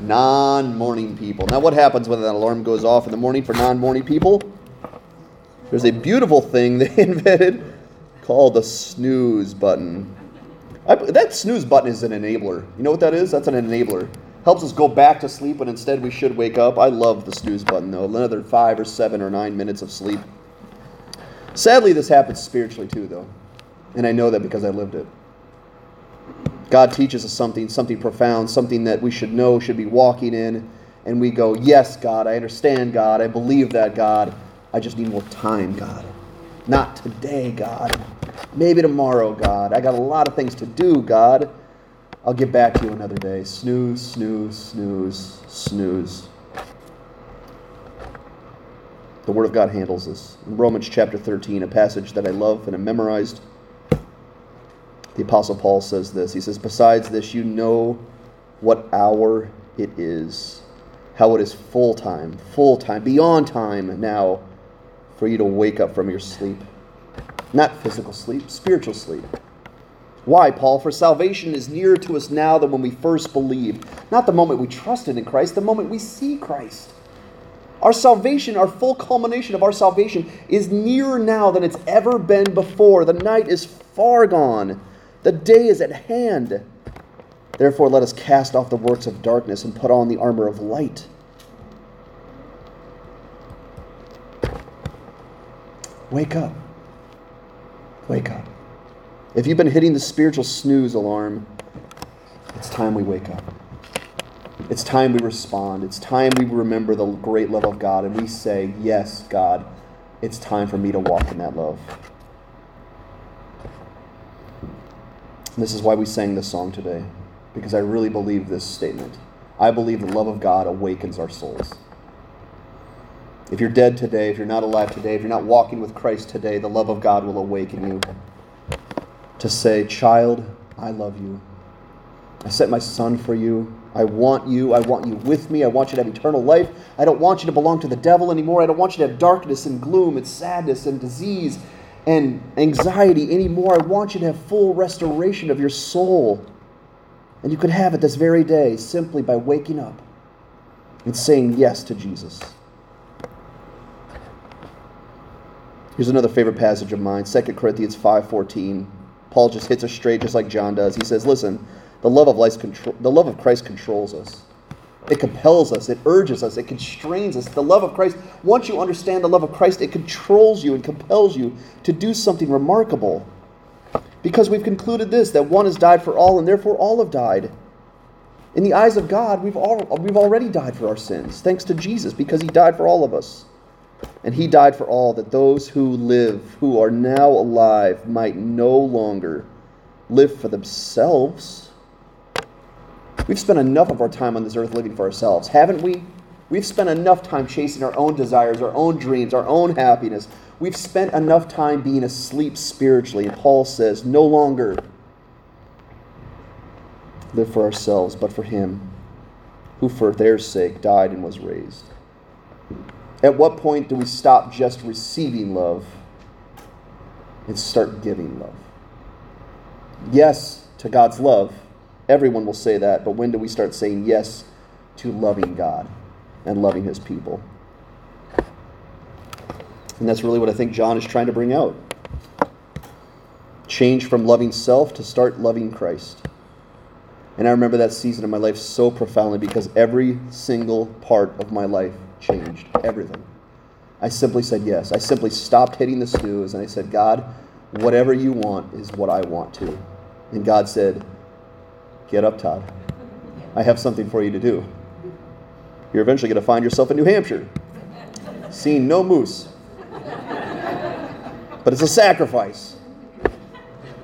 [SPEAKER 1] Non morning people. Now, what happens when that alarm goes off in the morning for non morning people? There's a beautiful thing they invented called the snooze button. I, that snooze button is an enabler. You know what that is? That's an enabler. Helps us go back to sleep when instead we should wake up. I love the snooze button though. Another five or seven or nine minutes of sleep. Sadly, this happens spiritually too, though. And I know that because I lived it. God teaches us something, something profound, something that we should know, should be walking in, and we go, Yes, God, I understand, God, I believe that, God. I just need more time, God. Not today, God. Maybe tomorrow, God. I got a lot of things to do, God. I'll get back to you another day. Snooze, snooze, snooze, snooze. The Word of God handles this. In Romans chapter 13, a passage that I love and I memorized, the Apostle Paul says this. He says, Besides this, you know what hour it is, how it is full time, full time, beyond time now for you to wake up from your sleep. Not physical sleep, spiritual sleep. Why, Paul? For salvation is nearer to us now than when we first believed. Not the moment we trusted in Christ, the moment we see Christ. Our salvation, our full culmination of our salvation, is nearer now than it's ever been before. The night is far gone, the day is at hand. Therefore, let us cast off the works of darkness and put on the armor of light. Wake up. Wake up. If you've been hitting the spiritual snooze alarm, it's time we wake up. It's time we respond. It's time we remember the great love of God and we say, Yes, God, it's time for me to walk in that love. And this is why we sang this song today, because I really believe this statement. I believe the love of God awakens our souls. If you're dead today, if you're not alive today, if you're not walking with Christ today, the love of God will awaken you to say, Child, I love you. I set my son for you. I want you. I want you with me. I want you to have eternal life. I don't want you to belong to the devil anymore. I don't want you to have darkness and gloom and sadness and disease and anxiety anymore. I want you to have full restoration of your soul. And you could have it this very day simply by waking up and saying yes to Jesus. Here's another favorite passage of mine, 2 Corinthians 5:14. Paul just hits us straight just like John does. He says, "Listen, the love of control, the love of Christ controls us. It compels us, it urges us, it constrains us. The love of Christ, once you understand the love of Christ, it controls you and compels you to do something remarkable. Because we've concluded this that one has died for all and therefore all have died. In the eyes of God, we've all we've already died for our sins, thanks to Jesus because he died for all of us. And he died for all, that those who live, who are now alive, might no longer live for themselves. We've spent enough of our time on this earth living for ourselves, haven't we? We've spent enough time chasing our own desires, our own dreams, our own happiness. We've spent enough time being asleep spiritually. And Paul says, no longer live for ourselves, but for him who for their sake died and was raised. At what point do we stop just receiving love and start giving love? Yes to God's love. Everyone will say that, but when do we start saying yes to loving God and loving His people? And that's really what I think John is trying to bring out. Change from loving self to start loving Christ. And I remember that season of my life so profoundly because every single part of my life changed everything. I simply said yes. I simply stopped hitting the snooze and I said, God, whatever you want is what I want to. And God said, Get up, Todd. I have something for you to do. You're eventually going to find yourself in New Hampshire, seeing no moose. But it's a sacrifice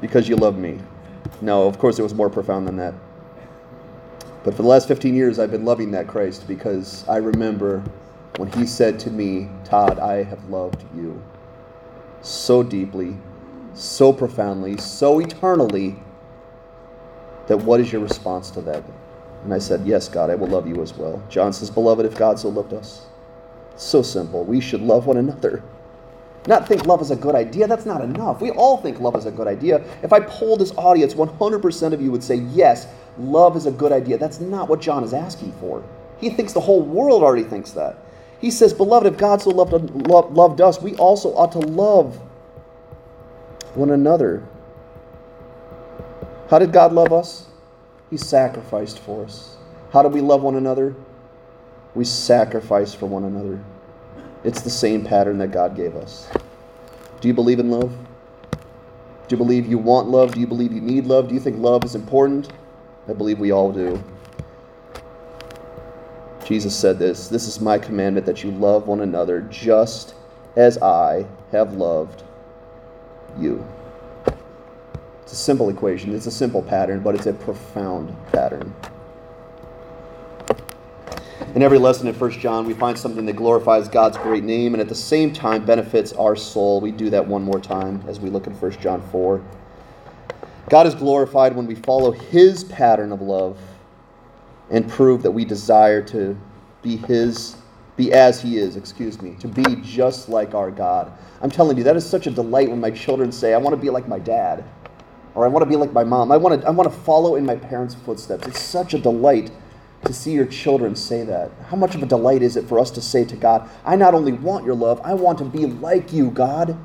[SPEAKER 1] because you love me. No, of course, it was more profound than that. But for the last 15 years, I've been loving that Christ because I remember when he said to me, Todd, I have loved you so deeply, so profoundly, so eternally, that what is your response to that? And I said, Yes, God, I will love you as well. John says, Beloved, if God so loved us, so simple. We should love one another. Not think love is a good idea. That's not enough. We all think love is a good idea. If I polled this audience, 100% of you would say, Yes, love is a good idea. That's not what John is asking for. He thinks the whole world already thinks that. He says, Beloved, if God so loved, loved us, we also ought to love one another. How did God love us? He sacrificed for us. How do we love one another? We sacrifice for one another. It's the same pattern that God gave us. Do you believe in love? Do you believe you want love? Do you believe you need love? Do you think love is important? I believe we all do. Jesus said this This is my commandment that you love one another just as I have loved you. It's a simple equation, it's a simple pattern, but it's a profound pattern. In every lesson in 1 John, we find something that glorifies God's great name and at the same time benefits our soul. We do that one more time as we look in 1 John 4. God is glorified when we follow His pattern of love and prove that we desire to be His, be as He is, excuse me, to be just like our God. I'm telling you, that is such a delight when my children say, I want to be like my dad, or I want to be like my mom. I want to, I want to follow in my parents' footsteps. It's such a delight to see your children say that. How much of a delight is it for us to say to God, I not only want your love, I want to be like you, God.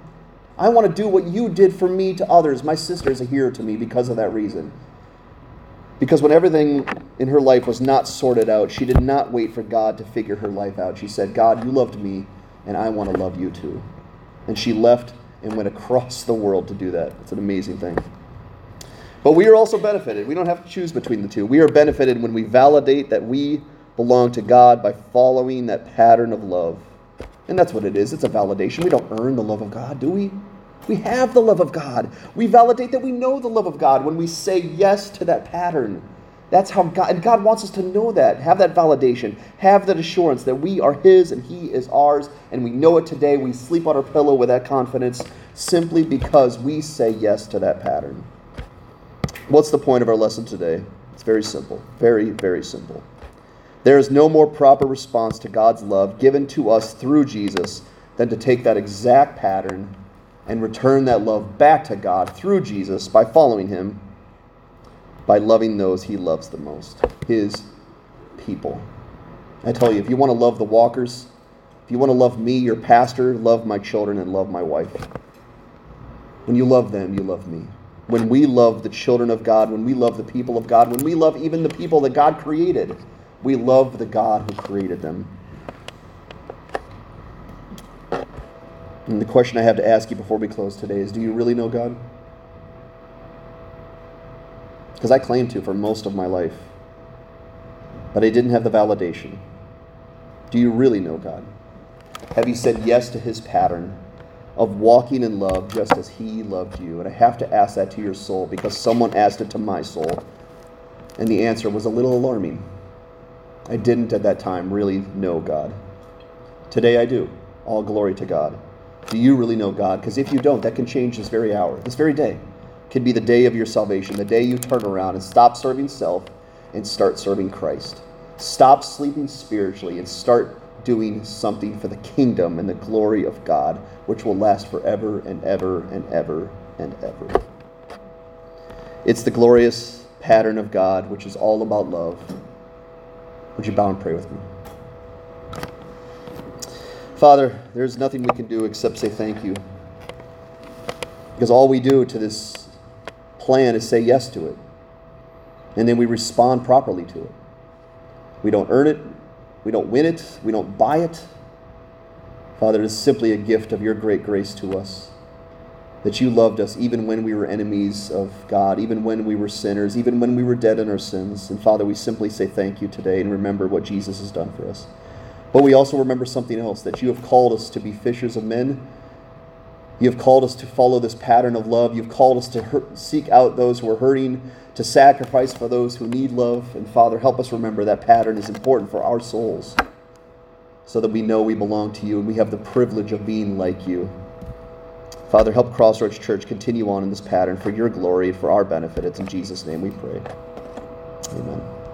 [SPEAKER 1] I want to do what you did for me to others. My sister is a hero to me because of that reason. Because when everything in her life was not sorted out, she did not wait for God to figure her life out. She said, God, you loved me, and I want to love you too. And she left and went across the world to do that. It's an amazing thing. But we are also benefited. We don't have to choose between the two. We are benefited when we validate that we belong to God by following that pattern of love. And that's what it is. It's a validation. We don't earn the love of God, do we? We have the love of God. We validate that we know the love of God when we say yes to that pattern. That's how God, and God wants us to know that, have that validation, have that assurance that we are His and He is ours, and we know it today. We sleep on our pillow with that confidence simply because we say yes to that pattern. What's the point of our lesson today? It's very simple. Very, very simple. There is no more proper response to God's love given to us through Jesus than to take that exact pattern and return that love back to God through Jesus by following Him, by loving those He loves the most, His people. I tell you, if you want to love the walkers, if you want to love me, your pastor, love my children, and love my wife. When you love them, you love me. When we love the children of God, when we love the people of God, when we love even the people that God created, we love the God who created them. And the question I have to ask you before we close today is do you really know God? Because I claimed to for most of my life, but I didn't have the validation. Do you really know God? Have you said yes to his pattern of walking in love just as he loved you? And I have to ask that to your soul because someone asked it to my soul. And the answer was a little alarming. I didn't at that time really know God. Today I do. All glory to God. Do you really know God? Because if you don't, that can change this very hour, this very day. Can be the day of your salvation, the day you turn around and stop serving self and start serving Christ. Stop sleeping spiritually and start doing something for the kingdom and the glory of God, which will last forever and ever and ever and ever. It's the glorious pattern of God, which is all about love. Would you bow and pray with me? Father, there's nothing we can do except say thank you. Because all we do to this plan is say yes to it. And then we respond properly to it. We don't earn it, we don't win it, we don't buy it. Father, it is simply a gift of your great grace to us. That you loved us even when we were enemies of God, even when we were sinners, even when we were dead in our sins. And Father, we simply say thank you today and remember what Jesus has done for us. But we also remember something else that you have called us to be fishers of men. You have called us to follow this pattern of love. You've called us to hurt, seek out those who are hurting, to sacrifice for those who need love. And Father, help us remember that pattern is important for our souls so that we know we belong to you and we have the privilege of being like you. Father, help Crossroads Church continue on in this pattern for your glory, for our benefit. It's in Jesus' name we pray. Amen.